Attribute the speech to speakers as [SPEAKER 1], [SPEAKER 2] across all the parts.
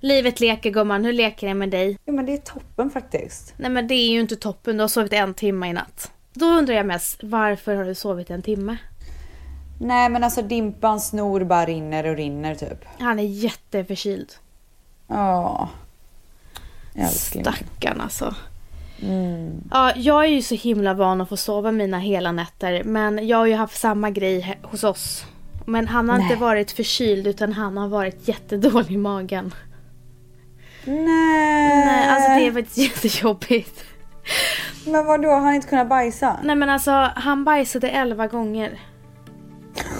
[SPEAKER 1] Livet leker gumman, hur leker det med dig?
[SPEAKER 2] Jo men det är toppen faktiskt.
[SPEAKER 1] Nej men det är ju inte toppen, du har sovit en timme i natt. Då undrar jag mest, varför har du sovit en timme?
[SPEAKER 2] Nej men alltså Dimpans snor bara rinner och rinner typ.
[SPEAKER 1] Han är jätteförkyld.
[SPEAKER 2] Ja. Älskling.
[SPEAKER 1] Stackarn alltså. Ja, jag är ju så himla van att få sova mina hela nätter. Men jag har ju haft samma grej hos oss. Men han har inte
[SPEAKER 2] Nej.
[SPEAKER 1] varit förkyld utan han har varit jättedålig i magen.
[SPEAKER 2] Nej.
[SPEAKER 1] Nej, alltså det är faktiskt jättejobbigt.
[SPEAKER 2] Men vadå, har han inte kunnat bajsa?
[SPEAKER 1] Nej men alltså han bajsade elva gånger.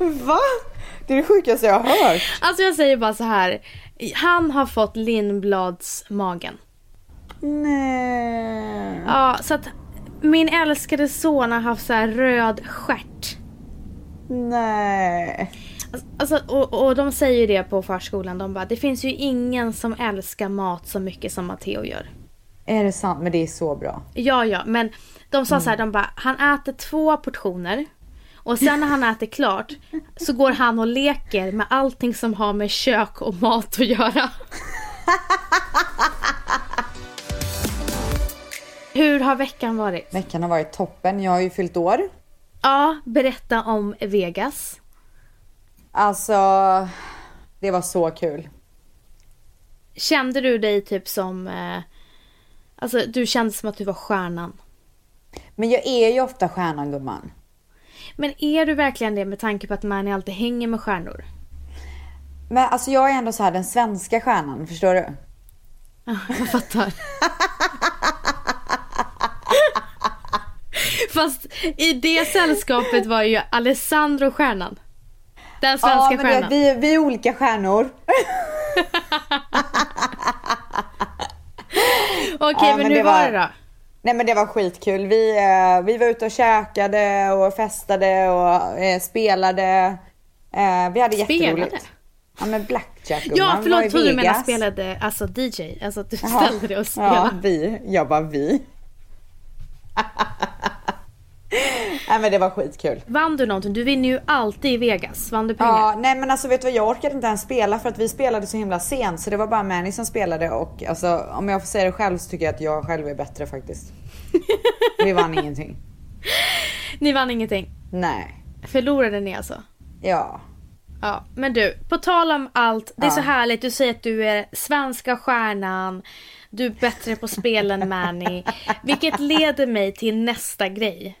[SPEAKER 2] Va? Det är det sjukaste jag har hört.
[SPEAKER 1] Alltså jag säger bara så här. Han har fått Lindblads magen.
[SPEAKER 2] Nej.
[SPEAKER 1] Ja, så att min älskade son har haft så här röd stjärt.
[SPEAKER 2] Nej.
[SPEAKER 1] Alltså, och, och de säger ju det på förskolan. De bara, det finns ju ingen som älskar mat så mycket som Matteo gör.
[SPEAKER 2] Är det sant? Men det är så bra.
[SPEAKER 1] Ja, ja, men de sa så här, de bara, han äter två portioner. Och sen när han äter klart så går han och leker med allting som har med kök och mat att göra. Hur har veckan varit?
[SPEAKER 2] Veckan har varit toppen. Jag har ju fyllt år.
[SPEAKER 1] Ja, berätta om Vegas.
[SPEAKER 2] Alltså, det var så kul.
[SPEAKER 1] Kände du dig typ som... Eh, alltså du kände som att du var stjärnan.
[SPEAKER 2] Men jag är ju ofta stjärnan gumman.
[SPEAKER 1] Men är du verkligen det med tanke på att Mani alltid hänger med stjärnor?
[SPEAKER 2] Men alltså jag är ändå så här den svenska stjärnan, förstår du?
[SPEAKER 1] Ja, jag fattar. Fast i det sällskapet var ju Alessandro stjärnan. Den svenska
[SPEAKER 2] ja, men
[SPEAKER 1] stjärnan.
[SPEAKER 2] vi, vi är olika stjärnor.
[SPEAKER 1] Okej,
[SPEAKER 2] Ja,
[SPEAKER 1] men,
[SPEAKER 2] men
[SPEAKER 1] hur
[SPEAKER 2] det
[SPEAKER 1] var
[SPEAKER 2] var-
[SPEAKER 1] det då?
[SPEAKER 2] Nej men det var skitkul. Vi, eh, vi var ute och käkade och festade och eh, spelade. Eh, vi hade jätteroligt.
[SPEAKER 1] Spelade?
[SPEAKER 2] Ja men blackjack
[SPEAKER 1] Ja,
[SPEAKER 2] gumman. I
[SPEAKER 1] förlåt. Jag trodde du menade
[SPEAKER 2] Vegas.
[SPEAKER 1] spelade alltså DJ. Alltså att du ställde dig och spelade.
[SPEAKER 2] Ja, vi. Jag bara vi. Nej men det var skitkul.
[SPEAKER 1] Vann du någonting? Du vinner ju alltid i Vegas. Vann du pengar?
[SPEAKER 2] Ja, nej men alltså vet du vad, jag orkade inte ens spela för att vi spelade så himla sent så det var bara Manny som spelade och alltså om jag får säga det själv så tycker jag att jag själv är bättre faktiskt. Vi vann ingenting.
[SPEAKER 1] Ni vann ingenting.
[SPEAKER 2] Nej.
[SPEAKER 1] Förlorade ni alltså?
[SPEAKER 2] Ja.
[SPEAKER 1] Ja, men du, på tal om allt. Det är
[SPEAKER 2] Ja.
[SPEAKER 1] så härligt. Du säger att du är svenska stjärnan. Du är bättre på spel än Manny. Vilket leder mig till nästa grej.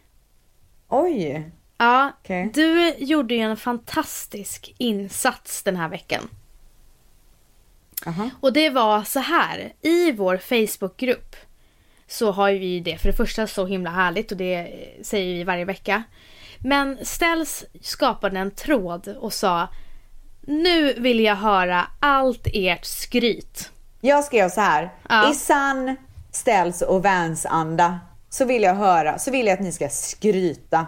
[SPEAKER 2] Oj.
[SPEAKER 1] Ja,
[SPEAKER 2] Okej.
[SPEAKER 1] du gjorde ju en fantastisk insats den här veckan.
[SPEAKER 2] Aha.
[SPEAKER 1] Och det var så här. I vår Facebookgrupp så har vi det för det första så himla härligt och det säger vi varje vecka. Men Ställs skapade en tråd och sa Nu vill jag höra allt ert skryt.
[SPEAKER 2] Jag skrev så här.
[SPEAKER 1] Ja.
[SPEAKER 2] I sann ställs och Vans-anda så vill jag höra, så vill jag att ni ska skryta.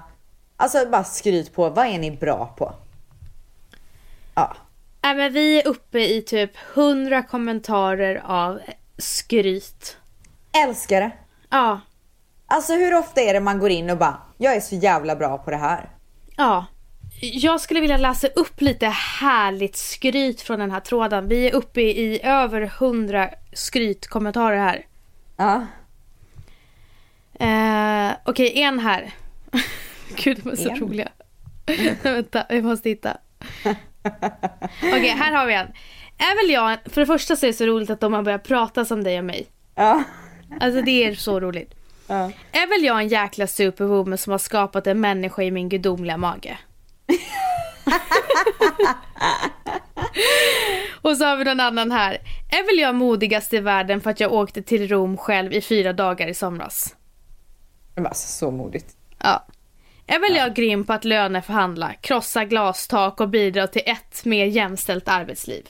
[SPEAKER 2] Alltså bara skryt på, vad är ni bra på? Ja.
[SPEAKER 1] Äh, men vi är uppe i typ 100 kommentarer av skryt.
[SPEAKER 2] Älskar det.
[SPEAKER 1] Ja,
[SPEAKER 2] Alltså hur ofta är det man går in och bara, jag är så jävla bra på det här.
[SPEAKER 1] ja. Jag skulle vilja läsa upp lite härligt skryt från den här tråden. Vi är uppe i över 100 skrytkommentarer här.
[SPEAKER 2] Ja.
[SPEAKER 1] Eh, Okej, en här. Gud, de är så
[SPEAKER 2] En?
[SPEAKER 1] roliga. Vänta, vi måste hitta. Okej, här har vi en. Är väl jag, för det första så är det så roligt att de har börjat prata som dig och mig.
[SPEAKER 2] Ja.
[SPEAKER 1] Alltså det är så roligt.
[SPEAKER 2] ja.
[SPEAKER 1] Är väl jag en jäkla superwoman som har skapat en människa i min gudomliga mage? Och så har vi någon annan här. Är väl jag modigast i världen för att jag åkte till Rom själv i fyra dagar i somras?
[SPEAKER 2] Men alltså så modigt.
[SPEAKER 1] Ja. Är väl jag grym på att löneförhandla, krossa glastak och bidra till ett mer jämställt arbetsliv?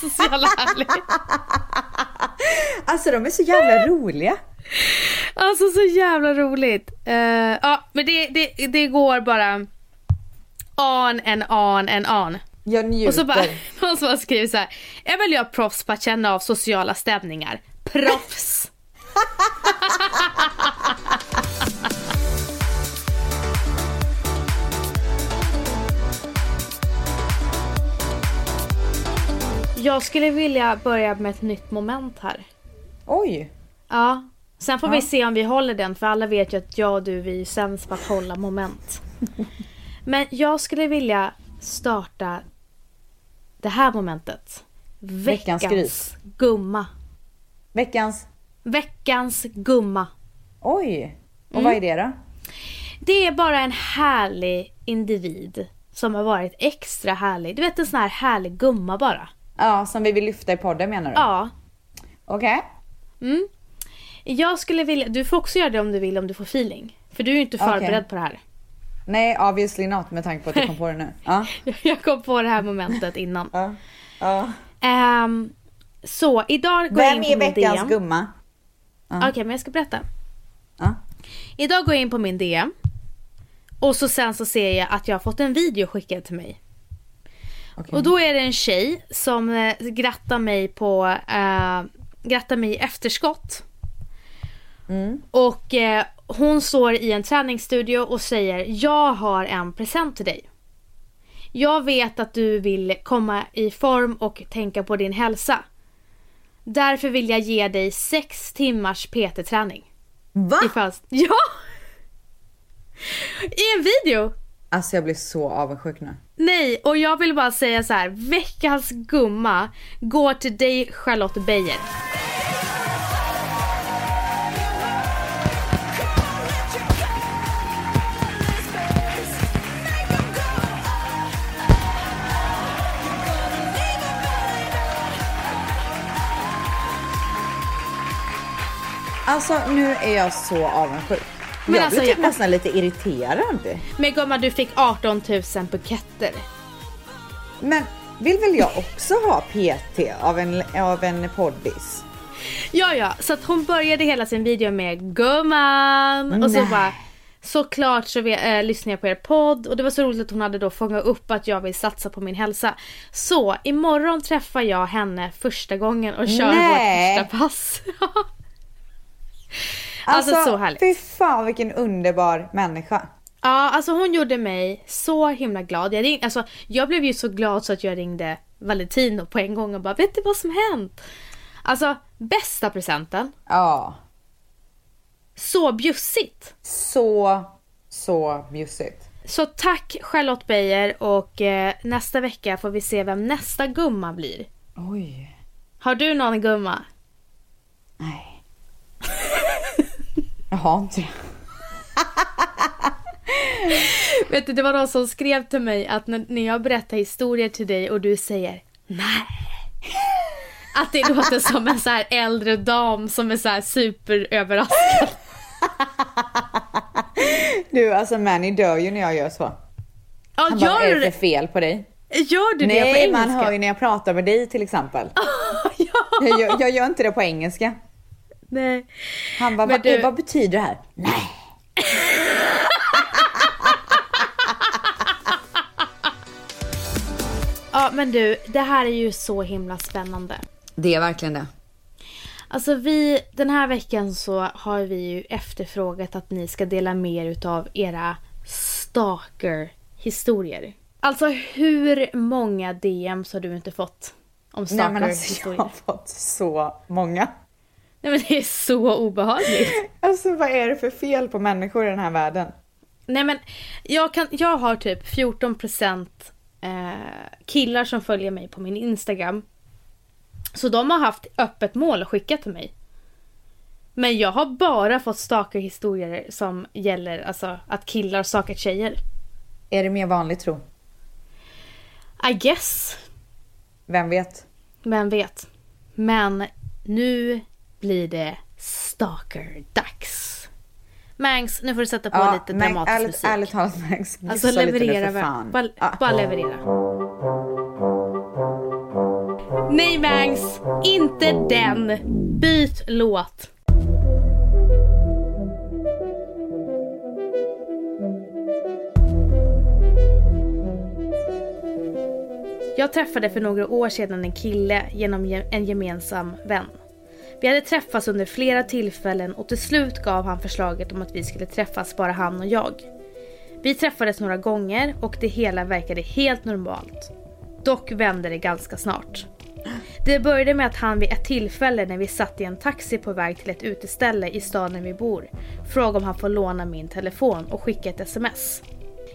[SPEAKER 1] så jävla härligt.
[SPEAKER 2] Alltså de är så jävla roliga.
[SPEAKER 1] Alltså så jävla roligt. Uh, ja, men det, det, det går bara on and on and on.
[SPEAKER 2] Jag njuter.
[SPEAKER 1] Och så bara, någon som har skrivit så här. Är väl jag proffs på att känna av sociala stämningar. Proffs! Jag skulle vilja börja med ett nytt moment här.
[SPEAKER 2] Oj!
[SPEAKER 1] Ja. Sen får
[SPEAKER 2] Ja.
[SPEAKER 1] vi se om vi håller den för alla vet ju att jag och du vi är sämst på att hålla moment. Men jag skulle vilja starta det här momentet.
[SPEAKER 2] Veckans
[SPEAKER 1] Veckans gumma.
[SPEAKER 2] Veckans...
[SPEAKER 1] Veckans gumma.
[SPEAKER 2] Oj! Och
[SPEAKER 1] Mm.
[SPEAKER 2] vad är det då?
[SPEAKER 1] Det är bara en härlig individ som har varit extra härlig. Du vet en sån här härlig gumma bara.
[SPEAKER 2] Ja, som vi vill lyfta i podden menar du?
[SPEAKER 1] Ja.
[SPEAKER 2] Okej.
[SPEAKER 1] Mm. Jag skulle vilja, du får också göra det om du vill om du får feeling. För du är ju inte förberedd på det här.
[SPEAKER 2] Nej, obviously not med tanke på att du kom på det nu. Ja.
[SPEAKER 1] Jag kom på det här momentet innan.
[SPEAKER 2] ja. ja.
[SPEAKER 1] Ehm, så idag går jag
[SPEAKER 2] Vem
[SPEAKER 1] in på
[SPEAKER 2] är
[SPEAKER 1] min
[SPEAKER 2] veckans
[SPEAKER 1] DM.
[SPEAKER 2] gumma?
[SPEAKER 1] Okej, men jag ska berätta.
[SPEAKER 2] Ja.
[SPEAKER 1] Idag går jag in på min DM. Och så sen så ser jag att jag har fått en video skickad till mig.
[SPEAKER 2] Okej.
[SPEAKER 1] Och då är det en tjej som eh, grattar mig på eh, grattar mig i efterskott.
[SPEAKER 2] Mm.
[SPEAKER 1] Och eh, hon står i en träningsstudio och säger jag har en present till dig. Jag vet att du vill komma i form och tänka på din hälsa. Därför vill jag ge dig sex timmars PT-träning.
[SPEAKER 2] Va?
[SPEAKER 1] I föds- ja! I en video!
[SPEAKER 2] Alltså jag blir så avundsjuk nu.
[SPEAKER 1] Nej, och jag vill bara säga så här. Veckans gumma går till dig Charlotte Beijer.
[SPEAKER 2] Alltså nu är jag så avundsjuk.
[SPEAKER 1] Men
[SPEAKER 2] jag
[SPEAKER 1] alltså,
[SPEAKER 2] blir typ
[SPEAKER 1] jag-
[SPEAKER 2] nästan lite irriterad.
[SPEAKER 1] Men gumma, du fick 18 000 buketter.
[SPEAKER 2] Men vill väl jag också ha PT av en, av en poddis?
[SPEAKER 1] Ja, ja, så att hon började hela sin video med gumman och så
[SPEAKER 2] Nej.
[SPEAKER 1] bara Såklart så vi, äh, lyssnade jag på er podd och det var så roligt att hon hade då fångat upp att jag vill satsa på min hälsa. Så imorgon träffar jag henne första gången och kör
[SPEAKER 2] Nej.
[SPEAKER 1] vårt första pass. Alltså, så härligt.
[SPEAKER 2] Fy fan vilken underbar människa.
[SPEAKER 1] Ja, alltså hon gjorde mig så himla glad. Jag, ring, alltså, jag blev ju så glad så att jag ringde Valentino på en gång och bara vet du vad som hänt? Alltså bästa presenten.
[SPEAKER 2] Ja,
[SPEAKER 1] Så bjussigt.
[SPEAKER 2] så, så bjussigt.
[SPEAKER 1] Så tack Charlotte Beijer och eh, nästa vecka får vi se vem nästa gumma blir.
[SPEAKER 2] Oj.
[SPEAKER 1] Har du någon gumma?
[SPEAKER 2] Nej. Jag har inte det.
[SPEAKER 1] Vet du, det var någon som skrev till mig att när, när jag berättar historier till dig och du säger nej. Att det låter som en så här äldre dam som är så här superöverraskad.
[SPEAKER 2] Du alltså Manny dör ju när jag gör så.
[SPEAKER 1] Ja,
[SPEAKER 2] Han bara,
[SPEAKER 1] gör,
[SPEAKER 2] är
[SPEAKER 1] du
[SPEAKER 2] det fel på dig?
[SPEAKER 1] gör du det på
[SPEAKER 2] Nej,
[SPEAKER 1] engelska?
[SPEAKER 2] man hör ju när jag pratar med dig till exempel.
[SPEAKER 1] ja.
[SPEAKER 2] Jag, jag gör inte det på engelska.
[SPEAKER 1] Nej.
[SPEAKER 2] Han bara, vad,
[SPEAKER 1] du-
[SPEAKER 2] vad betyder det här? Nej.
[SPEAKER 1] Ja, men du, det här är ju så himla spännande.
[SPEAKER 2] Det är verkligen det.
[SPEAKER 1] Alltså vi, den här veckan så har vi ju efterfrågat att ni ska dela med er utav era stalker-historier. Alltså hur många DMs har du inte fått om
[SPEAKER 2] Nej men alltså jag
[SPEAKER 1] stalker-historier?
[SPEAKER 2] har fått så många.
[SPEAKER 1] Nej men det är så obehagligt.
[SPEAKER 2] Alltså vad är det för fel på människor i den här världen?
[SPEAKER 1] Nej men jag, kan, jag har typ 14% eh, killar som följer mig på min Instagram. Så de har haft öppet mål och skickat till mig. Men jag har bara fått stalker-historier som gäller alltså, att killar stalkat tjejer.
[SPEAKER 2] Är det mer vanligt tro?
[SPEAKER 1] I guess.
[SPEAKER 2] Vem vet?
[SPEAKER 1] Vem vet. Men nu blir det Stalker-dags. Mangs, nu får du sätta på ja,
[SPEAKER 2] lite
[SPEAKER 1] dramatisk
[SPEAKER 2] ärligt,
[SPEAKER 1] musik.
[SPEAKER 2] Ärligt talat Mangs,
[SPEAKER 1] Alltså
[SPEAKER 2] leverera, lite nu
[SPEAKER 1] bara,
[SPEAKER 2] ja.
[SPEAKER 1] bara leverera. Nej Mangs, inte den! Byt låt. Jag träffade för några år sedan en kille genom en gemensam vän. Vi hade träffats under flera tillfällen och till slut gav han förslaget om att vi skulle träffas bara han och jag. Vi träffades några gånger och det hela verkade helt normalt. Dock vände det ganska snart. Det började med att han vid ett tillfälle när vi satt i en taxi på väg till ett uteställe i staden vi bor frågade om han får låna min telefon och skicka ett sms.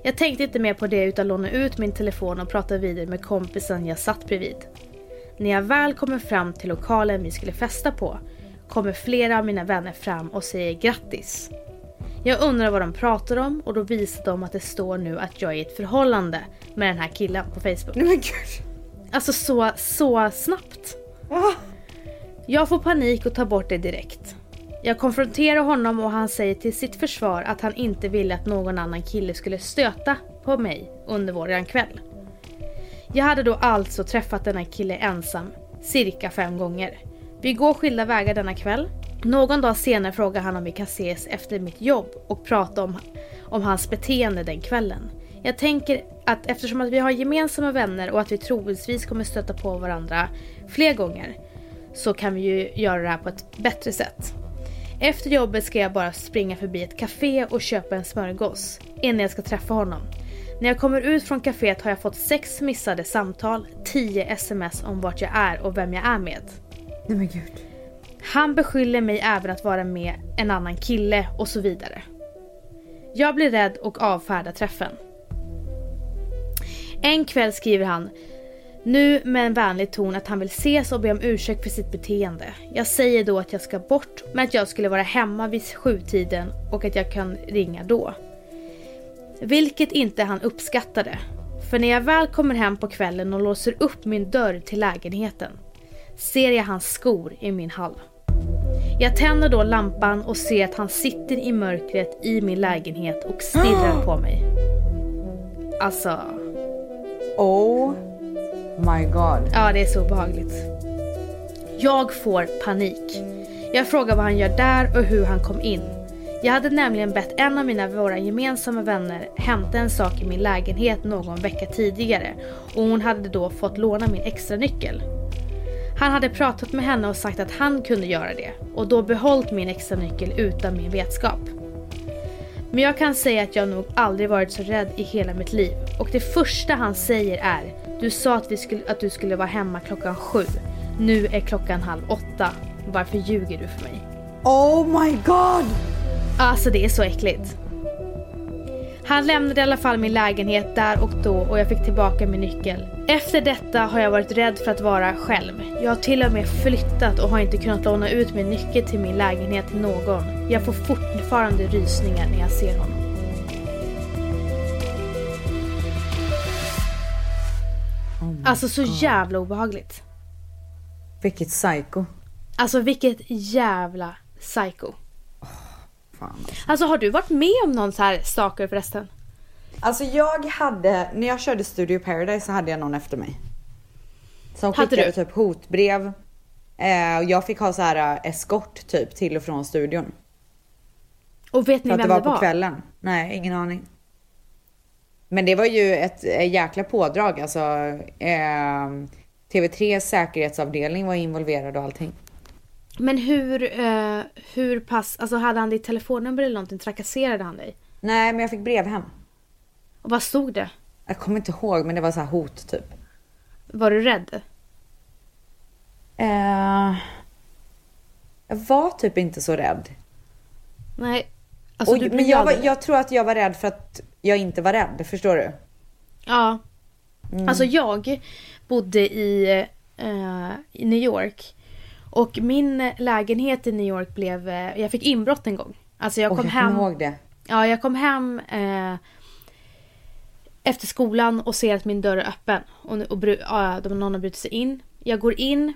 [SPEAKER 1] Jag tänkte inte mer på det utan lånade ut min telefon och pratade vidare med kompisen jag satt bredvid. När jag väl kommer fram till lokalen vi skulle festa på kommer flera av mina vänner fram och säger grattis. Jag undrar vad de pratar om och då visar de att det står nu att jag är i ett förhållande med den här killen på Facebook.
[SPEAKER 2] Nej men gud.
[SPEAKER 1] Alltså så, så snabbt.
[SPEAKER 2] Ah.
[SPEAKER 1] Jag får panik och tar bort det direkt. Jag konfronterar honom och han säger till sitt försvar att han inte ville att någon annan kille skulle stöta på mig under våran kväll. Jag hade då alltså träffat denna kille ensam cirka fem gånger. Vi går skilda vägar denna kväll. Någon dag senare frågar han om vi kan ses efter mitt jobb och prata om, om hans beteende den kvällen. Jag tänker att eftersom att vi har gemensamma vänner och att vi troligtvis kommer stöta på varandra fler gånger så kan vi ju göra det här på ett bättre sätt. Efter jobbet ska jag bara springa förbi ett café och köpa en smörgås innan jag ska träffa honom. När jag kommer ut från kaféet har jag fått sex missade samtal, tio sms om vart jag är och vem jag är med.
[SPEAKER 2] Nej men gud.
[SPEAKER 1] Han beskyller mig även att vara med en annan kille och så vidare. Jag blir rädd och avfärdar träffen. En kväll skriver han nu med en vänlig ton att han vill ses och be om ursäkt för sitt beteende. Jag säger då att jag ska bort men att jag skulle vara hemma vid sjutiden och att jag kan ringa då. Vilket inte han uppskattade. För när jag väl kommer hem på kvällen och låser upp min dörr till lägenheten ser jag hans skor i min hall. Jag tänder då lampan och ser att han sitter i mörkret i min lägenhet och stirrar på mig. Alltså...
[SPEAKER 2] Oh my god.
[SPEAKER 1] Ja, det är så obehagligt. Jag får panik. Jag frågar vad han gör där och hur han kom in. Jag hade nämligen bett en av mina våra gemensamma vänner hämta en sak i min lägenhet någon vecka tidigare och hon hade då fått låna min extra nyckel. Han hade pratat med henne och sagt att han kunde göra det och då behållit min extra nyckel utan min vetskap. Men jag kan säga att jag nog aldrig varit så rädd i hela mitt liv och det första han säger är Du sa att, vi skulle, att du skulle vara hemma klockan sju. Nu är klockan halv åtta. Varför ljuger du för mig?
[SPEAKER 2] Oh my god!
[SPEAKER 1] Alltså det är så äckligt. Han lämnade i alla fall min lägenhet där och då och jag fick tillbaka min nyckel. Efter detta har jag varit rädd för att vara själv. Jag har till och med flyttat och har inte kunnat låna ut min nyckel till min lägenhet till någon. Jag får fortfarande rysningar när jag ser honom.
[SPEAKER 2] Oh
[SPEAKER 1] Alltså så jävla obehagligt.
[SPEAKER 2] Vilket psycho.
[SPEAKER 1] Alltså vilket jävla psycho.
[SPEAKER 2] Fan.
[SPEAKER 1] Alltså har du varit med om någon så här stalker förresten?
[SPEAKER 2] Alltså jag hade, när jag körde Studio Paradise så hade jag någon efter mig. Som
[SPEAKER 1] Hade
[SPEAKER 2] skickade
[SPEAKER 1] du?
[SPEAKER 2] typ hotbrev. Eh, och jag fick ha så här eh, eskort typ till och från studion.
[SPEAKER 1] Och vet ni vem
[SPEAKER 2] det var
[SPEAKER 1] det
[SPEAKER 2] på
[SPEAKER 1] var?
[SPEAKER 2] kvällen. Nej, ingen aning. Men det var ju ett eh, jäkla pådrag alltså. Eh, TV3 säkerhetsavdelning var involverad och allting.
[SPEAKER 1] Men hur, eh, hur pass, alltså hade han ditt telefonnummer eller någonting? Trakasserade han dig?
[SPEAKER 2] Nej, men jag fick brev hem.
[SPEAKER 1] Och vad stod det?
[SPEAKER 2] Jag kommer inte ihåg, men det var så här hot typ.
[SPEAKER 1] Var du rädd?
[SPEAKER 2] Eh, jag var typ inte så rädd.
[SPEAKER 1] Nej. Alltså,
[SPEAKER 2] och, men jag, var, jag tror att jag var rädd för att jag inte var rädd, förstår du?
[SPEAKER 1] Ja.
[SPEAKER 2] Mm.
[SPEAKER 1] Alltså jag bodde i, eh, i New York. Och min lägenhet i New York blev, eh, jag fick inbrott en gång. Alltså jag
[SPEAKER 2] Och
[SPEAKER 1] kom
[SPEAKER 2] jag
[SPEAKER 1] hem.
[SPEAKER 2] ihåg det.
[SPEAKER 1] Ja, jag kom hem eh, efter skolan och ser att min dörr är öppen. Och, och bru- ja, någon har brutit sig in. Jag går in.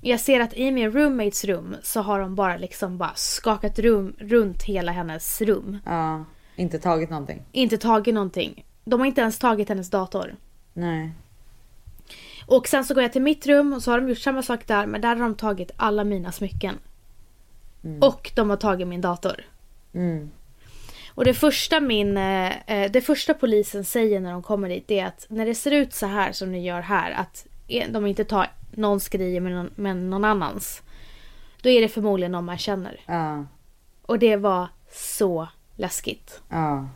[SPEAKER 1] Jag ser att i min roommates rum så har de bara liksom bara skakat rum, runt hela hennes rum.
[SPEAKER 2] Ja, inte tagit någonting.
[SPEAKER 1] Inte tagit någonting. De har inte ens tagit hennes dator.
[SPEAKER 2] Nej.
[SPEAKER 1] Och sen så går jag till mitt rum och så har de gjort samma sak där men där har de tagit alla mina smycken. Och de har tagit min dator.
[SPEAKER 2] Mm.
[SPEAKER 1] Och det första, min, eh, eh, det första polisen säger när de kommer dit det är att när det ser ut så här som ni gör här, att de inte tar någons grejer med någon, med någon annans. Då är det förmodligen någon man känner.
[SPEAKER 2] Ja.
[SPEAKER 1] Och det var så läskigt.
[SPEAKER 2] Ja.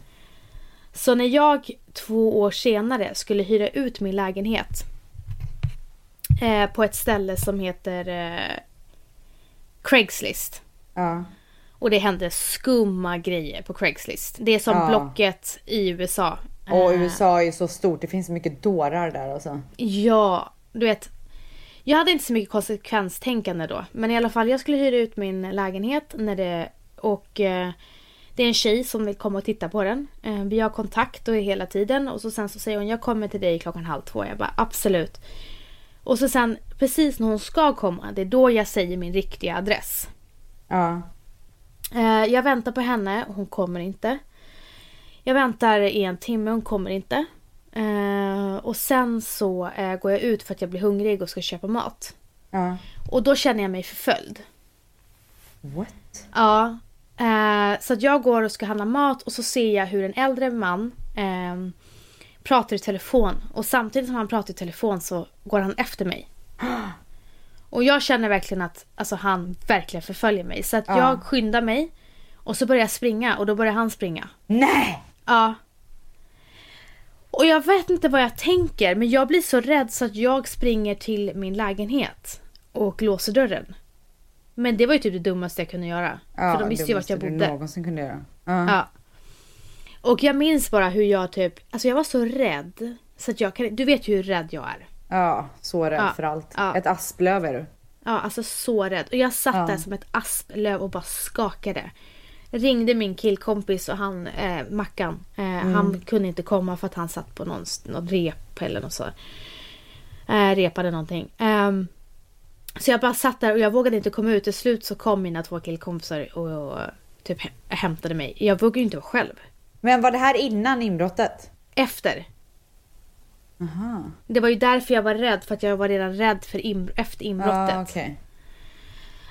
[SPEAKER 1] Så när jag två år senare skulle hyra ut min lägenhet eh, på ett ställe som heter eh, Craigslist.
[SPEAKER 2] Ja.
[SPEAKER 1] Och det hände skumma grejer på Craigslist. Det är som
[SPEAKER 2] Ja.
[SPEAKER 1] Blocket i USA.
[SPEAKER 2] Och
[SPEAKER 1] Eh,
[SPEAKER 2] USA är ju så stort, det finns så mycket dårar där alltså.
[SPEAKER 1] Ja, du vet. Jag hade inte så mycket konsekvenstänkande då. Men i alla fall, jag skulle hyra ut min lägenhet när det... Och eh, det är en tjej som vill komma och titta på den. Eh, vi har kontakt och är hela tiden. Och så sen så säger hon, jag kommer till dig klockan halv två. Jag bara, absolut. Och så sen, precis när hon ska komma, det är då jag säger min riktiga adress.
[SPEAKER 2] Ja.
[SPEAKER 1] Eh, jag väntar på henne, hon kommer inte. Jag väntar i en timme, hon kommer inte. Eh, och sen så eh, går jag ut för att jag blir hungrig och ska köpa mat.
[SPEAKER 2] Ja.
[SPEAKER 1] Och då känner jag mig förföljd.
[SPEAKER 2] What?
[SPEAKER 1] Ja. Så jag går och ska handla mat och så ser jag hur en äldre man eh, pratar i telefon. Och samtidigt som han pratar i telefon så går han efter mig. Och jag känner verkligen att alltså, han verkligen förföljer mig. Så att
[SPEAKER 2] Ja.
[SPEAKER 1] jag skyndar mig. Och så börjar jag springa och då börjar han springa.
[SPEAKER 2] Nej!
[SPEAKER 1] Ja. Och jag vet inte vad jag tänker men jag blir så rädd så att jag springer till min lägenhet och låser dörren. Men det var ju typ det dummaste jag kunde göra. för de visste
[SPEAKER 2] det
[SPEAKER 1] ju vart jag bodde.
[SPEAKER 2] någonsin kunde göra. Ja.
[SPEAKER 1] Ja. Och jag minns bara hur jag typ, alltså jag var så rädd. Så att jag kan, du vet ju hur rädd jag är.
[SPEAKER 2] ja, så rädd
[SPEAKER 1] Ja.
[SPEAKER 2] för allt.
[SPEAKER 1] Ja.
[SPEAKER 2] Ett asplöv är du.
[SPEAKER 1] Ja, alltså så rädd. Och jag satt
[SPEAKER 2] Ja.
[SPEAKER 1] där som ett asplöv och bara skakade. Ringde min killkompis och han, eh, Mackan, eh,
[SPEAKER 2] Mm.
[SPEAKER 1] han kunde inte komma för att han satt på någon, någon rep eller något så. Eh, repade någonting. Ehm, så jag bara satt där och jag vågade inte komma ut. Till slut så kom mina två killkompisar och, och typ hä- hämtade mig. Jag vågade ju inte vara själv.
[SPEAKER 2] Men var det här innan inbrottet?
[SPEAKER 1] Efter.
[SPEAKER 2] Aha.
[SPEAKER 1] Det var ju därför jag var rädd. För att jag var redan rädd för in, efter inbrottet.
[SPEAKER 2] Ja, okej.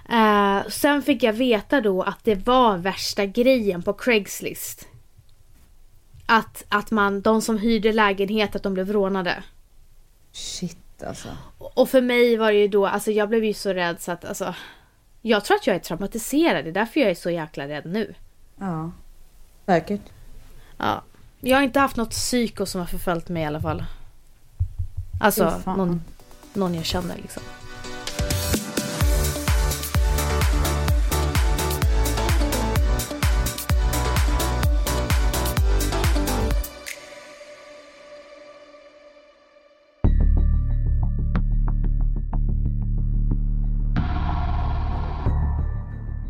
[SPEAKER 1] Eh, sen fick jag veta då att det var värsta grejen på Craigslist. Att, att man, de som hyrde lägenhet, att de blev rånade.
[SPEAKER 2] Shit alltså.
[SPEAKER 1] Och för mig var det ju då, alltså jag blev ju så rädd så att alltså. Jag tror att jag är traumatiserad, det är därför jag är så jäkla rädd nu.
[SPEAKER 2] Ja. Säkert.
[SPEAKER 1] Ja. Jag har inte haft något psyko som har förföljt mig i alla fall. Alltså
[SPEAKER 2] fan.
[SPEAKER 1] någon, någon jag känner liksom.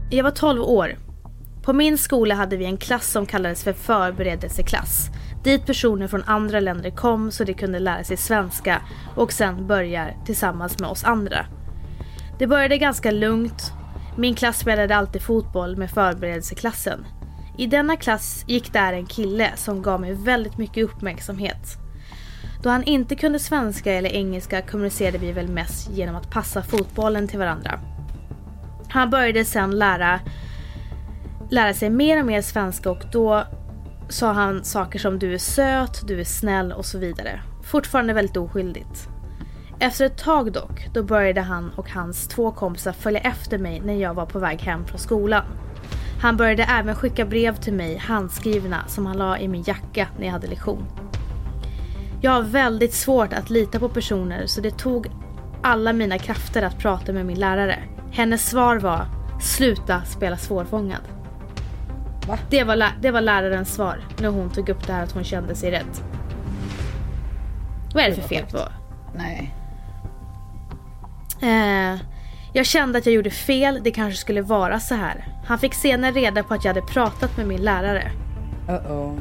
[SPEAKER 1] Jag var 12 år. På min skola hade vi en klass som kallades för förberedelseklass. Dit personer från andra länder kom så de kunde lära sig svenska och sen börja tillsammans med oss andra. Det började ganska lugnt. Min klass spelade alltid fotboll med förberedelseklassen. I denna klass gick där en kille som gav mig väldigt mycket uppmärksamhet. Då han inte kunde svenska eller engelska kommunicerade vi väl mest genom att passa fotbollen till varandra. Han började sen lära, lära sig mer och mer svenska och då sa han saker som du är söt, du är snäll och så vidare. Fortfarande väldigt oskyldigt. Efter ett tag dock, då började han och hans två kompisar följa efter mig när jag var på väg hem från skolan. Han började även skicka brev till mig handskrivna som han la i min jacka när jag hade lektion. Jag har väldigt svårt att lita på personer så det tog alla mina krafter att prata med min lärare. Hennes svar var Sluta spela svårfångad.
[SPEAKER 2] Va?
[SPEAKER 1] Det var, det var lärarens svar när hon tog upp det här att hon kände sig rädd. Vad är det för fel på?
[SPEAKER 2] Nej.
[SPEAKER 1] Eh, jag kände att jag gjorde fel, det kanske skulle vara så här. Han fick senare reda på att jag hade pratat med min lärare.
[SPEAKER 2] Uh-oh.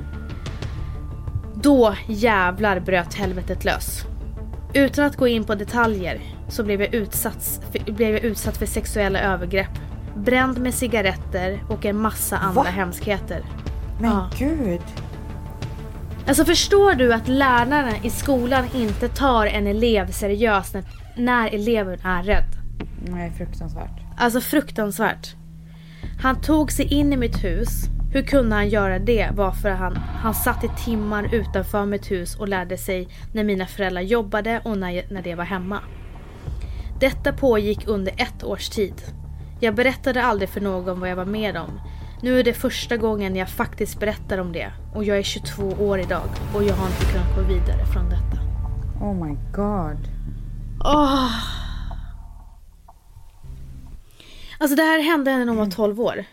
[SPEAKER 1] Då jävlar bröt helvetet lös. Utan att gå in på detaljer så blev jag utsatt, blev jag utsatt för sexuella övergrepp. Bränd med cigaretter och en massa andra
[SPEAKER 2] Va?
[SPEAKER 1] hemskheter.
[SPEAKER 2] Men
[SPEAKER 1] Ja.
[SPEAKER 2] gud.
[SPEAKER 1] Alltså förstår du att lärarna i skolan inte tar en elev seriöst när, när eleven är rädd?
[SPEAKER 2] Nej, fruktansvärt.
[SPEAKER 1] Alltså fruktansvärt. Han tog sig in i mitt hus, Hur kunde han göra det? Varför han, han satt i timmar utanför mitt hus och lärde sig när mina föräldrar jobbade och när, när de var hemma. Detta pågick under ett års tid. Jag berättade aldrig för någon vad jag var med om. Nu är det första gången jag faktiskt berättar om det och jag är 22 år idag och jag har inte kunnat gå vidare från detta.
[SPEAKER 2] Oh my god.
[SPEAKER 1] Åh! Alltså det här hände henne när hon var 12 år.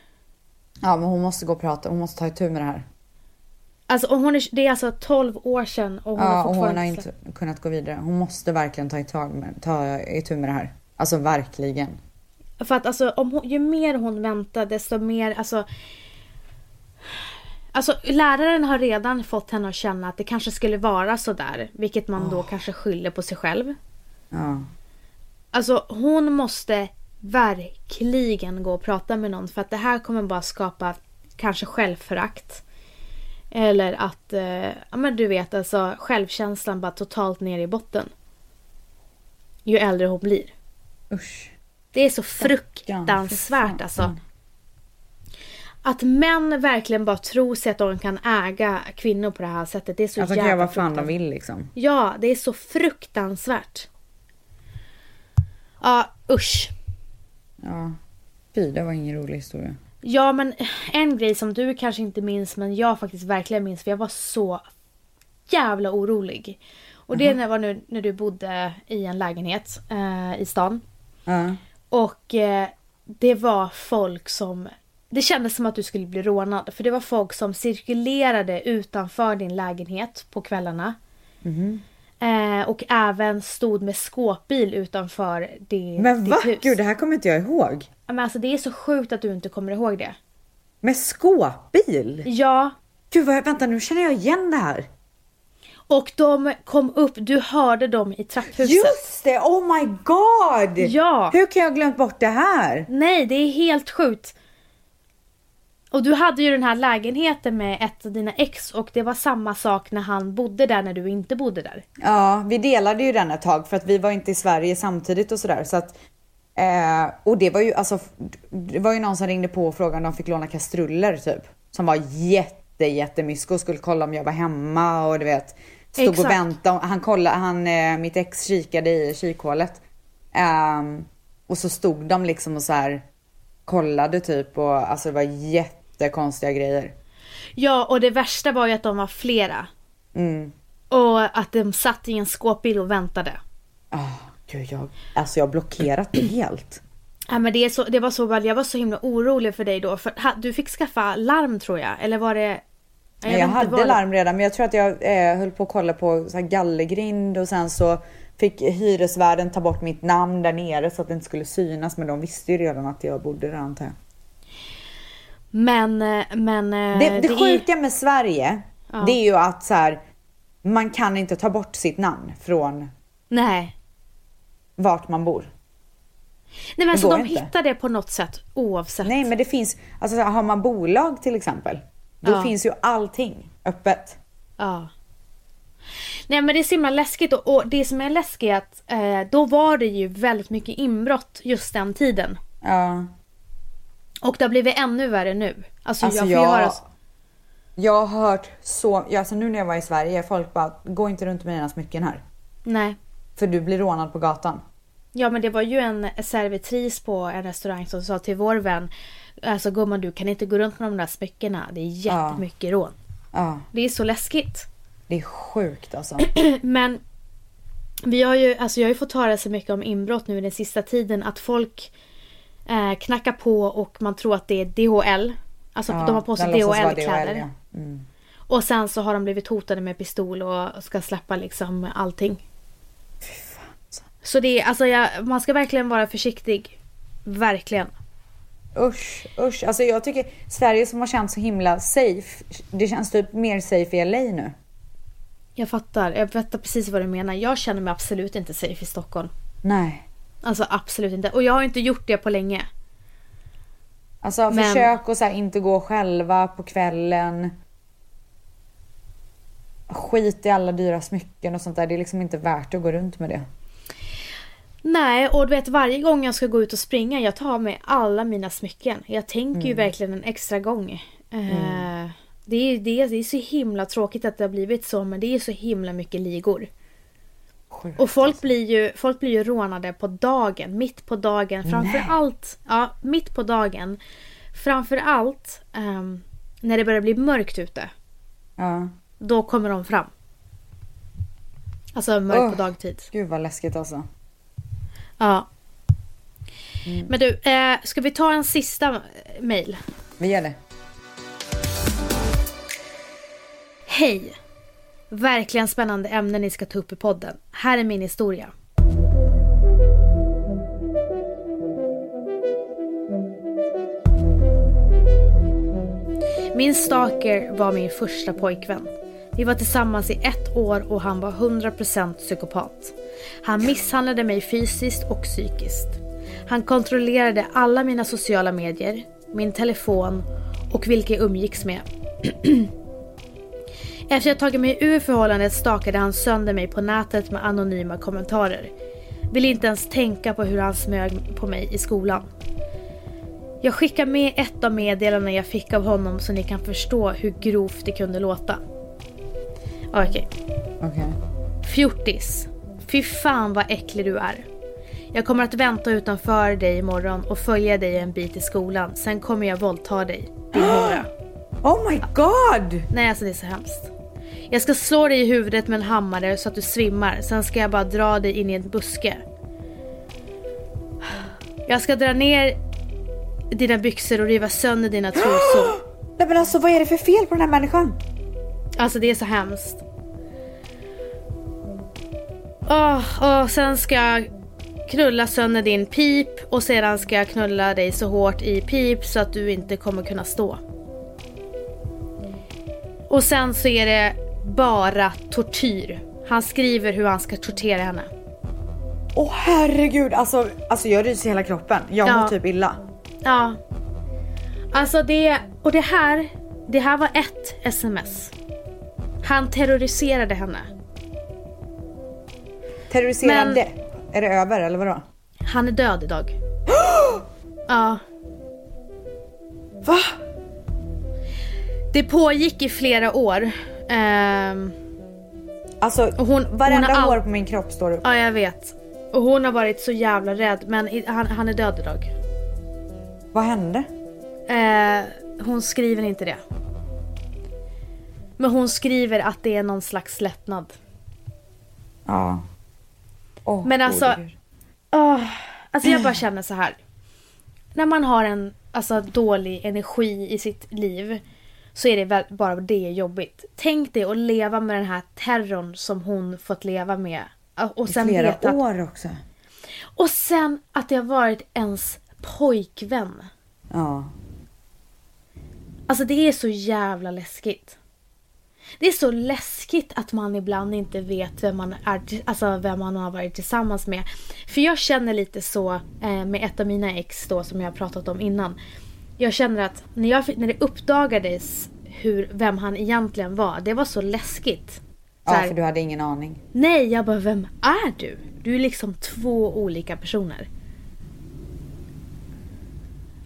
[SPEAKER 2] Ja men hon måste gå och prata, hon måste ta itu med det här.
[SPEAKER 1] Alltså hon är, det är alltså 12 år sedan och hon har
[SPEAKER 2] Ja, och
[SPEAKER 1] fortfarande
[SPEAKER 2] hon har inte kunnat gå vidare. Hon måste verkligen ta, i tag med, ta itu med det här. Alltså verkligen.
[SPEAKER 1] För att alltså, om hon, ju mer hon väntar desto mer, alltså... Alltså läraren har redan fått henne att känna att det kanske skulle vara så där, Vilket man då kanske skyller på sig själv.
[SPEAKER 2] Ja.
[SPEAKER 1] Alltså hon måste verkligen gå och prata med någon för att det här kommer bara skapa kanske självförakt. Eller att, eh, ja men du vet alltså självkänslan bara totalt ner i botten. Ju äldre hon blir.
[SPEAKER 2] Usch.
[SPEAKER 1] Det är så fruktansvärt alltså. Att män verkligen bara tror sig att de kan äga kvinnor på det här sättet. Det är så
[SPEAKER 2] Alltså de kan
[SPEAKER 1] jävla
[SPEAKER 2] göra vad fan de vill liksom.
[SPEAKER 1] Ja, det är så fruktansvärt. Ja, usch.
[SPEAKER 2] Ja. Fy, det var ingen rolig historia.
[SPEAKER 1] Ja, men en grej som du kanske inte minns, men jag faktiskt verkligen minns, för jag var så jävla orolig. Och det
[SPEAKER 2] Mhm.
[SPEAKER 1] var nu när du bodde i en lägenhet eh, i stan.
[SPEAKER 2] Ja.
[SPEAKER 1] Och eh, det var folk som... Det kändes som att du skulle bli rånad. För det var folk som cirkulerade utanför din lägenhet på kvällarna.
[SPEAKER 2] Mhm.
[SPEAKER 1] Eh, och även stod med skåpbil utanför din,
[SPEAKER 2] Men
[SPEAKER 1] ditt
[SPEAKER 2] va?
[SPEAKER 1] hus.
[SPEAKER 2] Gud, det här kommer inte jag ihåg.
[SPEAKER 1] Men alltså det är så sjukt att du inte kommer ihåg det.
[SPEAKER 2] Med skåpbil?
[SPEAKER 1] Ja,
[SPEAKER 2] Gud, vad, vänta nu känner jag igen det här.
[SPEAKER 1] Och de kom upp, du hörde dem i trapphuset.
[SPEAKER 2] Just det, oh my god!
[SPEAKER 1] Ja.
[SPEAKER 2] Hur kan jag ha glömt bort det här?
[SPEAKER 1] Nej, det är helt sjukt. Och du hade ju den här lägenheten med ett av dina ex och det var samma sak när han bodde där när du inte bodde där.
[SPEAKER 2] Ja, vi delade ju den ett tag för att vi var inte i Sverige samtidigt och sådär. Så att, eh, och det var ju alltså, det var ju någon som ringde på och frågade om de fick låna kastruller typ. Som var jätte, jättemysko och skulle kolla om jag var hemma och du vet. Stod och
[SPEAKER 1] Exakt.
[SPEAKER 2] väntade. Han kollade, han, eh, mitt ex kikade i kikhålet. Ehm, och så stod de liksom och så här kollade typ och alltså det var jättekonstiga grejer.
[SPEAKER 1] Ja, och det värsta var ju att de var flera.
[SPEAKER 2] Mm.
[SPEAKER 1] Och att de satt i en skåpbil och väntade.
[SPEAKER 2] Ah, gud, jag, alltså jag har blockerat det helt.
[SPEAKER 1] Ja, men det, är så, det var så väl, jag var så himla orolig för dig då. För ha, du fick skaffa larm tror jag. Eller var det...
[SPEAKER 2] Jag,
[SPEAKER 1] inte
[SPEAKER 2] hade
[SPEAKER 1] det-
[SPEAKER 2] larm redan men jag tror att jag eh, höll på att kolla på så här gallergrind och sen så fick hyresvärden ta bort mitt namn där nere så att det inte skulle synas men de visste ju redan att jag bodde där antar jag.
[SPEAKER 1] Men, eh, men... eh,
[SPEAKER 2] Det, det,
[SPEAKER 1] är-
[SPEAKER 2] sjuka med Sverige
[SPEAKER 1] Ja.
[SPEAKER 2] det är ju att så här, man kan inte ta bort sitt namn från
[SPEAKER 1] Nej.
[SPEAKER 2] vart man bor.
[SPEAKER 1] Nej men alltså de
[SPEAKER 2] inte.
[SPEAKER 1] hittar det på något sätt oavsett.
[SPEAKER 2] Nej men det finns, alltså har man bolag till exempel då
[SPEAKER 1] Ja.
[SPEAKER 2] finns ju allting öppet.
[SPEAKER 1] Ja. Nej men det är så himla läskigt och, och det som är läskigt är att eh, då var det ju väldigt mycket inbrott just den tiden.
[SPEAKER 2] Ja.
[SPEAKER 1] Och det har blivit ännu värre nu. Alltså,
[SPEAKER 2] Alltså
[SPEAKER 1] jag
[SPEAKER 2] jag,
[SPEAKER 1] höra...
[SPEAKER 2] jag har hört så, ja, alltså nu när jag var i Sverige, folk bara, gå inte runt med dina smycken här.
[SPEAKER 1] Nej.
[SPEAKER 2] För du blir rånad på gatan.
[SPEAKER 1] Ja men det var ju en servitris på en restaurang som sa till vår vän Alltså gumman du kan inte gå runt med de där smyckena. Det är jättemycket rån.
[SPEAKER 2] Ja,
[SPEAKER 1] Det är så läskigt.
[SPEAKER 2] det är sjukt alltså.
[SPEAKER 1] Men vi har ju, alltså jag har ju fått höra så mycket om inbrott nu den sista tiden att folk eh, knackar på och man tror att det är DHL. Alltså
[SPEAKER 2] Ja,
[SPEAKER 1] de har på sig DHL-kläder.
[SPEAKER 2] ja. Mm.
[SPEAKER 1] Och sen så har de blivit hotade med pistol och ska släppa liksom allting.
[SPEAKER 2] Fy fan. alltså.
[SPEAKER 1] Så det är, alltså jag, man ska verkligen vara försiktig. Verkligen.
[SPEAKER 2] Usch, usch. Alltså jag tycker Sverige som har känts så himla safe, det känns typ mer safe i LA nu.
[SPEAKER 1] Jag fattar, jag fattar precis vad du menar. Jag känner mig absolut inte safe i Stockholm.
[SPEAKER 2] Nej.
[SPEAKER 1] Alltså absolut inte. Och jag har inte gjort det på länge.
[SPEAKER 2] Alltså
[SPEAKER 1] Men-
[SPEAKER 2] försök att så här, inte gå själva på kvällen. Skit i alla dyra smycken och sånt där. Det är liksom inte värt att gå runt med det.
[SPEAKER 1] Nej, och du vet varje gång jag ska gå ut och springa, jag tar med alla mina smycken. Jag tänker ju verkligen en extra gång. Eh, det, är, det, är, det är så himla tråkigt att det har blivit så men det är så himla mycket ligor.
[SPEAKER 2] Sjukt,
[SPEAKER 1] Och folk
[SPEAKER 2] alltså.
[SPEAKER 1] blir ju, folk blir ju rånade på dagen, mitt på dagen. Framför allt, ja, mitt på dagen. Framför allt ehm, när det börjar bli mörkt ute.
[SPEAKER 2] Ja.
[SPEAKER 1] Då kommer de fram. Alltså mörkt
[SPEAKER 2] Åh.
[SPEAKER 1] på dagtid.
[SPEAKER 2] Gud vad läskigt alltså.
[SPEAKER 1] Ja.
[SPEAKER 2] Mm.
[SPEAKER 1] Men du, eh, ska vi ta en sista mail?
[SPEAKER 2] Vi gör det.
[SPEAKER 1] Hej! Verkligen spännande ämne ni ska ta upp i podden. Här är min historia. Min stalker var min första pojkvän. Vi var tillsammans i ett år och han var 100% psykopat. Han misshandlade mig fysiskt och psykiskt. Han kontrollerade alla mina sociala medier, min telefon och vilka jag umgicks med. Efter jag tagit mig ur förhållandet stakade han sönder mig på nätet med anonyma kommentarer. Vill inte ens tänka på hur han smög på mig i skolan. Jag skickar med ett av meddelandena jag fick av honom så ni kan förstå hur grovt det kunde låta. Okej.
[SPEAKER 2] Okej.
[SPEAKER 1] Fjortis. Fy fan vad äcklig du är. Jag kommer att vänta utanför dig imorgon och följa dig en bit i skolan. Sen kommer jag våldta dig. Din hora.
[SPEAKER 2] Oh my god!
[SPEAKER 1] Nej, alltså det är så hemskt. Jag ska slå dig i huvudet med en hammare så att du svimmar. Sen ska jag bara dra dig in i en buske. Jag ska dra ner dina byxor och riva sönder dina trosor.
[SPEAKER 2] Nej men alltså vad är det för fel på den här människan?
[SPEAKER 1] Alltså det är så hemskt. Åh, och sen ska jag knulla sönder din pip och sedan ska jag knulla dig så hårt i pip så att du inte kommer kunna stå. Och sen så är det bara tortyr. Han skriver hur han ska tortera henne.
[SPEAKER 2] Åh herregud, alltså, alltså jag ryser hela kroppen. Jag
[SPEAKER 1] Ja.
[SPEAKER 2] mår typ illa.
[SPEAKER 1] Ja. Alltså det, och det här, det här var ett sms. Han terroriserade henne.
[SPEAKER 2] Terroriserande.
[SPEAKER 1] Men-
[SPEAKER 2] Är det över eller vadå?
[SPEAKER 1] Han är död idag. ja.
[SPEAKER 2] Va?
[SPEAKER 1] Det pågick i flera år. Ehm,
[SPEAKER 2] Alltså
[SPEAKER 1] och hon,
[SPEAKER 2] varenda
[SPEAKER 1] hon all-
[SPEAKER 2] hår på min kropp står upp.
[SPEAKER 1] Ja, jag vet. Och hon har varit så jävla rädd. Men han, han är död idag.
[SPEAKER 2] Vad hände?
[SPEAKER 1] Eh, hon skriver inte det. Men hon skriver att det är någon slags lättnad.
[SPEAKER 2] Ja. Åh,
[SPEAKER 1] Men alltså-. Åh, alltså jag bara känner så här. När man har en alltså, dålig energi i sitt liv så är det väl bara det jobbigt. Tänk dig att leva med den här terrorn som hon fått leva med. Och
[SPEAKER 2] I
[SPEAKER 1] sen
[SPEAKER 2] flera
[SPEAKER 1] veta att,
[SPEAKER 2] år också.
[SPEAKER 1] Och sen att det har varit ens pojkvän.
[SPEAKER 2] Ja.
[SPEAKER 1] Alltså det är så jävla läskigt. Det är så läskigt att man ibland inte vet vem man, är, alltså vem man har varit tillsammans med. För jag känner lite så eh, med ett av mina ex då som jag har pratat om innan. Jag känner att när, jag, när det uppdagades hur, vem han egentligen var, det var så läskigt. Så
[SPEAKER 2] Ja,
[SPEAKER 1] här,
[SPEAKER 2] för du hade ingen aning.
[SPEAKER 1] Nej, jag bara vem är du? Du är liksom två olika personer.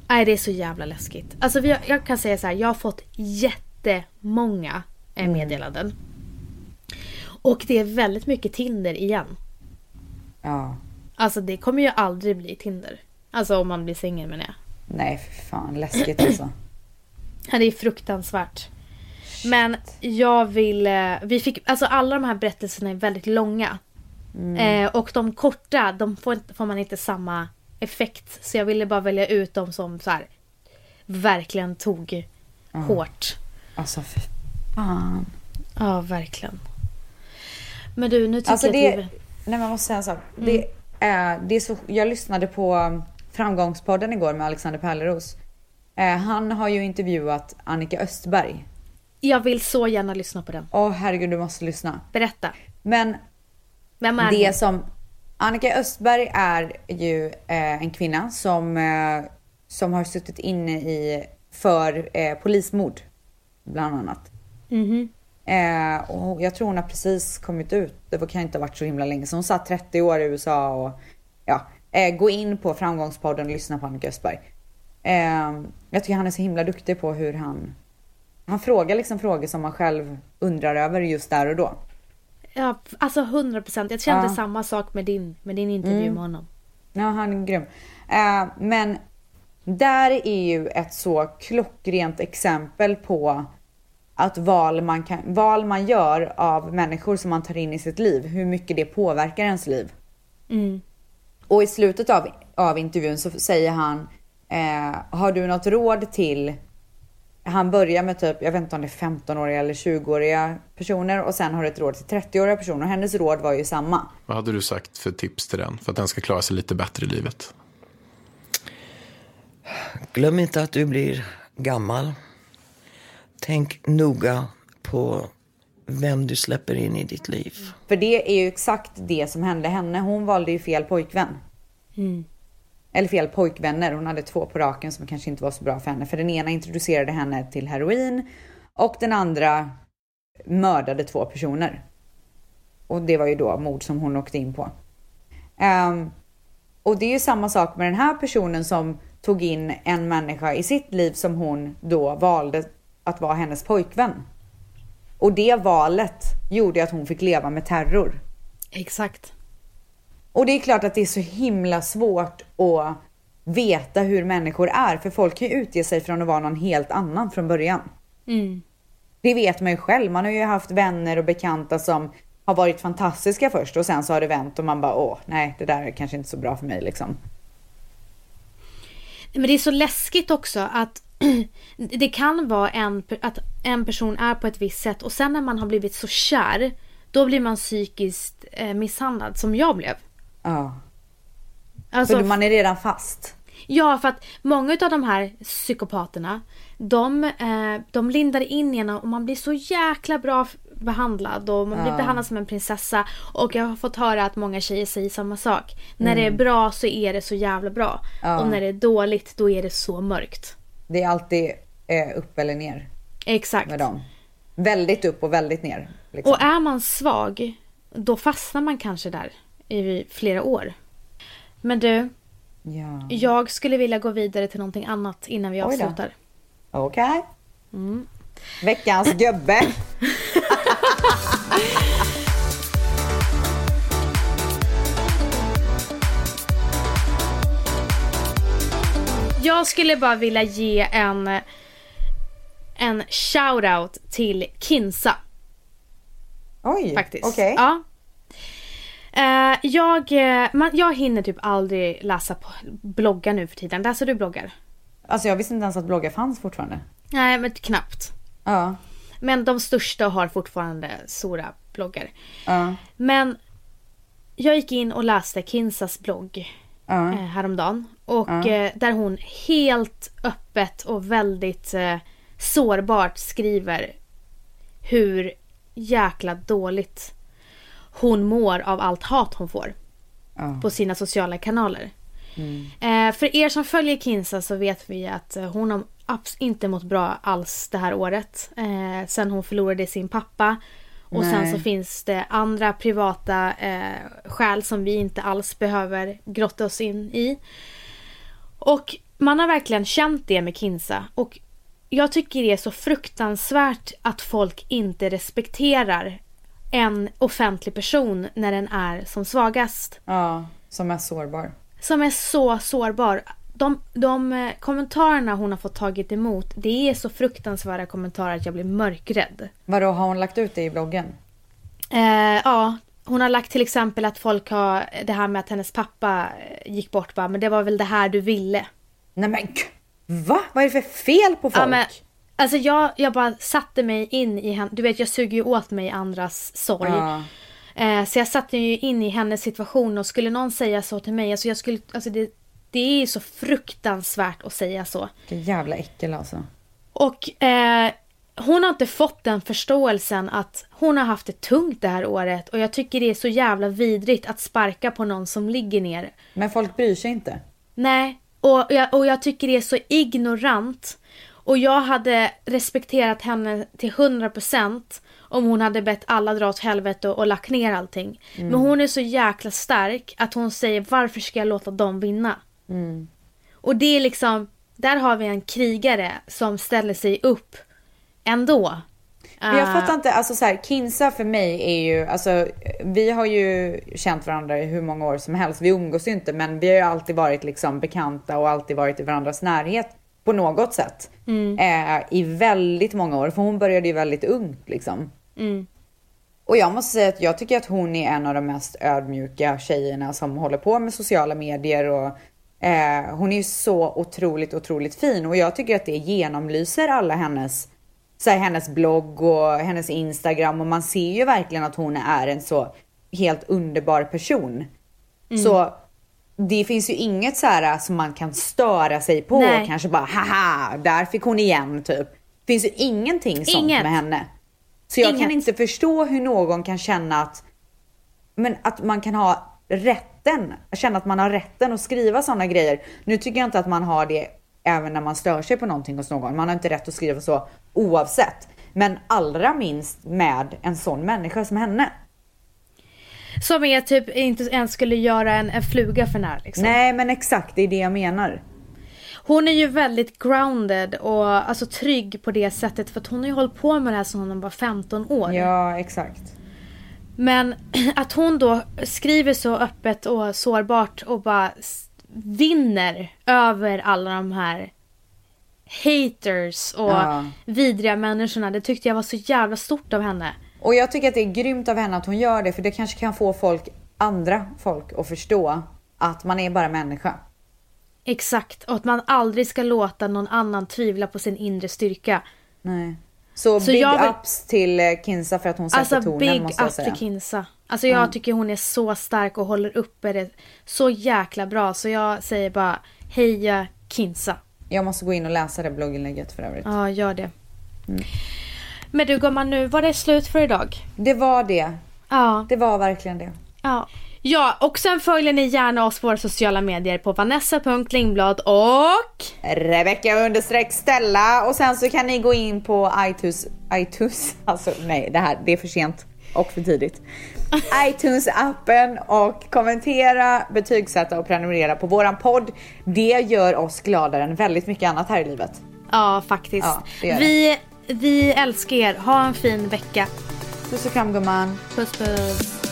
[SPEAKER 1] Nej, det är så jävla läskigt. Alltså har, jag kan säga så här, jag har fått jättemånga meddelanden. Och det är väldigt mycket Tinder igen.
[SPEAKER 2] Ja.
[SPEAKER 1] Alltså det kommer ju aldrig bli Tinder. Alltså om man blir singel menar jag.
[SPEAKER 2] Nej för fan, läskigt alltså.
[SPEAKER 1] Ja, det är fruktansvärt. Men jag vill... eh, Vi fick, alltså alla de här berättelserna är väldigt långa. Eh, och de korta, de får, inte- får man inte samma effekt. Så jag ville bara välja ut de som så här, verkligen tog hårt.
[SPEAKER 2] Alltså för fan.
[SPEAKER 1] Ja, verkligen. Men du, nu tycker
[SPEAKER 2] Alltså
[SPEAKER 1] jag
[SPEAKER 2] det,
[SPEAKER 1] att vi...
[SPEAKER 2] nej men jag måste säga en sak. Det är, det är så, jag lyssnade på um, Framgångspodden igår med Alexander Pärleros. Eh, han har ju intervjuat Annika Östberg.
[SPEAKER 1] Jag vill så gärna lyssna på den.
[SPEAKER 2] Åh herregud du måste lyssna.
[SPEAKER 1] Berätta.
[SPEAKER 2] Men
[SPEAKER 1] Vem är
[SPEAKER 2] det
[SPEAKER 1] hon?
[SPEAKER 2] som Annika Östberg är ju eh, en kvinna som, eh, som har suttit inne i för eh, polismord. Bland annat.
[SPEAKER 1] Mhm.
[SPEAKER 2] Eh, och jag tror hon har precis kommit ut. Det kan inte ha varit så himla länge. Så hon satt 30 år i USA och ja, eh, gå in på framgångspodden och lyssna på Annika Östberg. Eh, jag tycker han är så himla duktig på hur han Han frågar liksom frågor som man själv undrar över just där och då.
[SPEAKER 1] Ja, alltså 100 procent. Jag kände
[SPEAKER 2] Ja.
[SPEAKER 1] samma sak med din, med din intervju med honom.
[SPEAKER 2] Ja, han är grym. Eh, men där är ju ett så klockrent exempel på att val man, kan, val man gör av människor som man tar in i sitt liv, hur mycket det påverkar ens liv.
[SPEAKER 1] Mm.
[SPEAKER 2] Och i slutet av, av intervjun så säger han, eh, har du något råd till han börjar med typ, jag vet inte om det är 15-åriga eller 20-åriga personer och sen har du ett råd till 30-åriga personer. Hennes råd var ju samma.
[SPEAKER 3] Vad hade du sagt för tips till den för att den ska klara sig lite bättre i livet?
[SPEAKER 4] Glöm inte att du blir gammal. Tänk noga på vem du släpper in i ditt liv.
[SPEAKER 2] För det är ju exakt det som hände henne. Hon valde ju fel pojkvän. Eller fel pojkvänner. Hon hade två på raken som kanske inte var så bra för henne. För den ena introducerade henne till heroin och den andra mördade två personer. Och det var ju då mord som hon åkte in på. Ehm, och det är ju samma sak med den här personen som tog in en människa i sitt liv som hon då valde att vara hennes pojkvän. Och det valet gjorde att hon fick leva med terror.
[SPEAKER 1] Exakt.
[SPEAKER 2] Och det är klart att det är så himla svårt att veta hur människor är. För folk kan ju utge sig från att vara någon helt annan från början.
[SPEAKER 1] Mm.
[SPEAKER 2] Det vet man ju själv. Man har ju haft vänner och bekanta som har varit fantastiska först och sen så har det vänt och man bara åh nej det där är kanske inte så bra för mig liksom.
[SPEAKER 1] Men det är så läskigt också att det kan vara en, att en person är på ett visst sätt och sen när man har blivit så kär då blir man psykiskt eh, misshandlad som jag blev.
[SPEAKER 2] Ja.
[SPEAKER 1] Alltså,
[SPEAKER 2] För man är redan fast.
[SPEAKER 1] Ja, för att många av de här psykopaterna de, eh, de lindar in en och man blir så jäkla bra behandlad och man blir
[SPEAKER 2] Ja.
[SPEAKER 1] behandlad som en prinsessa. Och jag har fått höra att många tjejer säger samma sak. När det är bra så är det så jävla bra.
[SPEAKER 2] Ja.
[SPEAKER 1] Och när det är dåligt då är det så mörkt.
[SPEAKER 2] Det är alltid eh, upp eller ner
[SPEAKER 1] Exakt.
[SPEAKER 2] med dem. Väldigt upp och väldigt ner. Liksom.
[SPEAKER 1] Och är man svag, då fastnar man kanske där i flera år. Men du,
[SPEAKER 2] Ja.
[SPEAKER 1] jag skulle vilja gå vidare till någonting annat innan vi avslutar.
[SPEAKER 2] Okej. Veckans gubbe.
[SPEAKER 1] Jag skulle bara vilja ge en, en shout-out till Kinsa
[SPEAKER 2] Oj,
[SPEAKER 1] faktiskt.
[SPEAKER 2] okej.
[SPEAKER 1] Ja. Eh, jag, eh, man, jag hinner typ aldrig läsa på, bloggar nu för tiden. Läser du bloggar?
[SPEAKER 2] Alltså jag visste inte ens att bloggar fanns fortfarande.
[SPEAKER 1] Nej, men knappt.
[SPEAKER 2] Ja.
[SPEAKER 1] Men de största har fortfarande stora bloggar.
[SPEAKER 2] Ja.
[SPEAKER 1] Men jag gick in och läste Kinsas blogg
[SPEAKER 2] Ja.
[SPEAKER 1] eh, häromdagen. Och
[SPEAKER 2] Ja.
[SPEAKER 1] eh, där hon helt öppet och väldigt eh, sårbart skriver hur jäkla dåligt hon mår av allt hat hon får
[SPEAKER 2] Ja.
[SPEAKER 1] på sina sociala kanaler. Eh, för er som följer Kinsa så vet vi att hon har inte mått bra alls det här året. Eh, sen hon förlorade sin pappa. Och sen
[SPEAKER 2] Nej.
[SPEAKER 1] så finns det andra privata eh, skäl som vi inte alls behöver grotta oss in i. Och man har verkligen känt det med Kinsa. Och jag tycker det är så fruktansvärt att folk inte respekterar en offentlig person när den är som svagast
[SPEAKER 2] ja. Som är sårbar.
[SPEAKER 1] som är så sårbar. De, de eh, kommentarerna hon har fått tagit emot, det är så fruktansvärda kommentarer att jag blir mörkrädd.
[SPEAKER 2] Vadå, har hon lagt ut det i bloggen?
[SPEAKER 1] Eh, ja, hon har lagt till exempel att folk har det här med att hennes pappa eh, gick bort bara, men det var väl det här du ville.
[SPEAKER 2] Nej men va? Vad är det för fel på folk?
[SPEAKER 1] Ja, men, alltså jag, jag bara satte mig in i henne, du vet jag suger ju åt mig andras sorg.
[SPEAKER 2] Ja.
[SPEAKER 1] Eh, så jag satte ju in i hennes situation och skulle någon säga så till mig, alltså jag skulle, alltså det, det är så fruktansvärt att säga så.
[SPEAKER 2] Vilken jävla äckel alltså.
[SPEAKER 1] Och eh, hon har inte fått den förståelsen att hon har haft det tungt det här året och jag tycker det är så jävla vidrigt att sparka på någon som ligger ner.
[SPEAKER 2] Men folk bryr sig inte.
[SPEAKER 1] Nej, och jag, och jag tycker det är så ignorant. Och jag hade respekterat henne till 100% om hon hade bett alla dra åt helvete och, och lagt ner allting. Men hon är så jäkla stark att hon säger varför ska jag låta dem vinna? Och det är liksom, där har vi en krigare som ställer sig upp ändå.
[SPEAKER 2] Men jag
[SPEAKER 1] Eh,
[SPEAKER 2] fattar inte, alltså så här, Kinsa för mig är ju, alltså vi har ju känt varandra i hur många år som helst. Vi umgås ju inte men vi har ju alltid varit liksom bekanta och alltid varit i varandras närhet på något sätt. Eh, I väldigt många år, för hon började ju väldigt ungt liksom.
[SPEAKER 1] Mm.
[SPEAKER 2] Och jag måste säga att jag tycker att hon är en av de mest ödmjuka tjejerna som håller på med sociala medier och eh, hon är ju så otroligt, otroligt fin och jag tycker att det genomlyser alla hennes, så här, hennes blogg och hennes Instagram och man ser ju verkligen att hon är en så helt underbar person. Så det finns ju inget så här som man kan störa sig på
[SPEAKER 1] Nej.
[SPEAKER 2] och kanske bara haha, där fick hon igen typ. Det finns ju ingenting sånt
[SPEAKER 1] Inget.
[SPEAKER 2] med henne. Så jag kan
[SPEAKER 1] Inget.
[SPEAKER 2] inte förstå hur någon kan känna att, men att man kan ha rätten, känna att man har rätten att skriva sådana grejer. Nu tycker jag inte att man har det även när man stör sig på någonting hos någon. Man har inte rätt att skriva så oavsett. Men allra minst med en sån människa som henne.
[SPEAKER 1] Som är typ inte ens skulle göra en, en fluga för när liksom.
[SPEAKER 2] Nej men exakt, det är det jag menar.
[SPEAKER 1] Hon är ju väldigt grounded och alltså trygg på det sättet för att hon har ju hållit på med det här sedan hon var 15 år.
[SPEAKER 2] Ja exakt.
[SPEAKER 1] Men att hon då skriver så öppet och sårbart och bara vinner över alla de här haters och
[SPEAKER 2] Ja.
[SPEAKER 1] vidriga människorna. Det tyckte jag var så jävla stort av henne.
[SPEAKER 2] Och jag tycker att det är grymt av henne att hon gör det för det kanske kan få folk, andra folk att förstå att man är bara människa.
[SPEAKER 1] Exakt, och att man aldrig ska låta någon annan tvivla på sin inre styrka.
[SPEAKER 2] Nej. Så,
[SPEAKER 1] Så
[SPEAKER 2] big
[SPEAKER 1] vill-
[SPEAKER 2] ups till eh, Kinsa för att hon sätter
[SPEAKER 1] Alltså
[SPEAKER 2] tonen
[SPEAKER 1] big
[SPEAKER 2] måste jag säga.
[SPEAKER 1] till Kinsa. Alltså jag tycker hon är så stark och håller uppe det så jäkla bra. Så jag säger bara heja Kinsa.
[SPEAKER 2] Jag måste gå in och läsa det blogginlägget för övrigt.
[SPEAKER 1] Ja, gör det.
[SPEAKER 2] Mm.
[SPEAKER 1] Men du gumman, nu var det slut för idag.
[SPEAKER 2] Det var det.
[SPEAKER 1] Ja.
[SPEAKER 2] Det var verkligen det.
[SPEAKER 1] Ja. Ja, och sen följer ni gärna oss på våra sociala medier på vanessa.lingblad och...
[SPEAKER 2] Rebecka understreck Stella och sen så kan ni gå in på iTunes, iTunes, alltså nej det här, det är för sent och för tidigt. iTunes appen och kommentera, betygsätta och prenumerera på våran podd. Det gör oss gladare än väldigt mycket annat här i livet.
[SPEAKER 1] Ja, faktiskt.
[SPEAKER 2] Ja, det det.
[SPEAKER 1] vi, vi älskar er. Ha en fin vecka.
[SPEAKER 2] Puss och kram gumman.
[SPEAKER 1] Puss puss.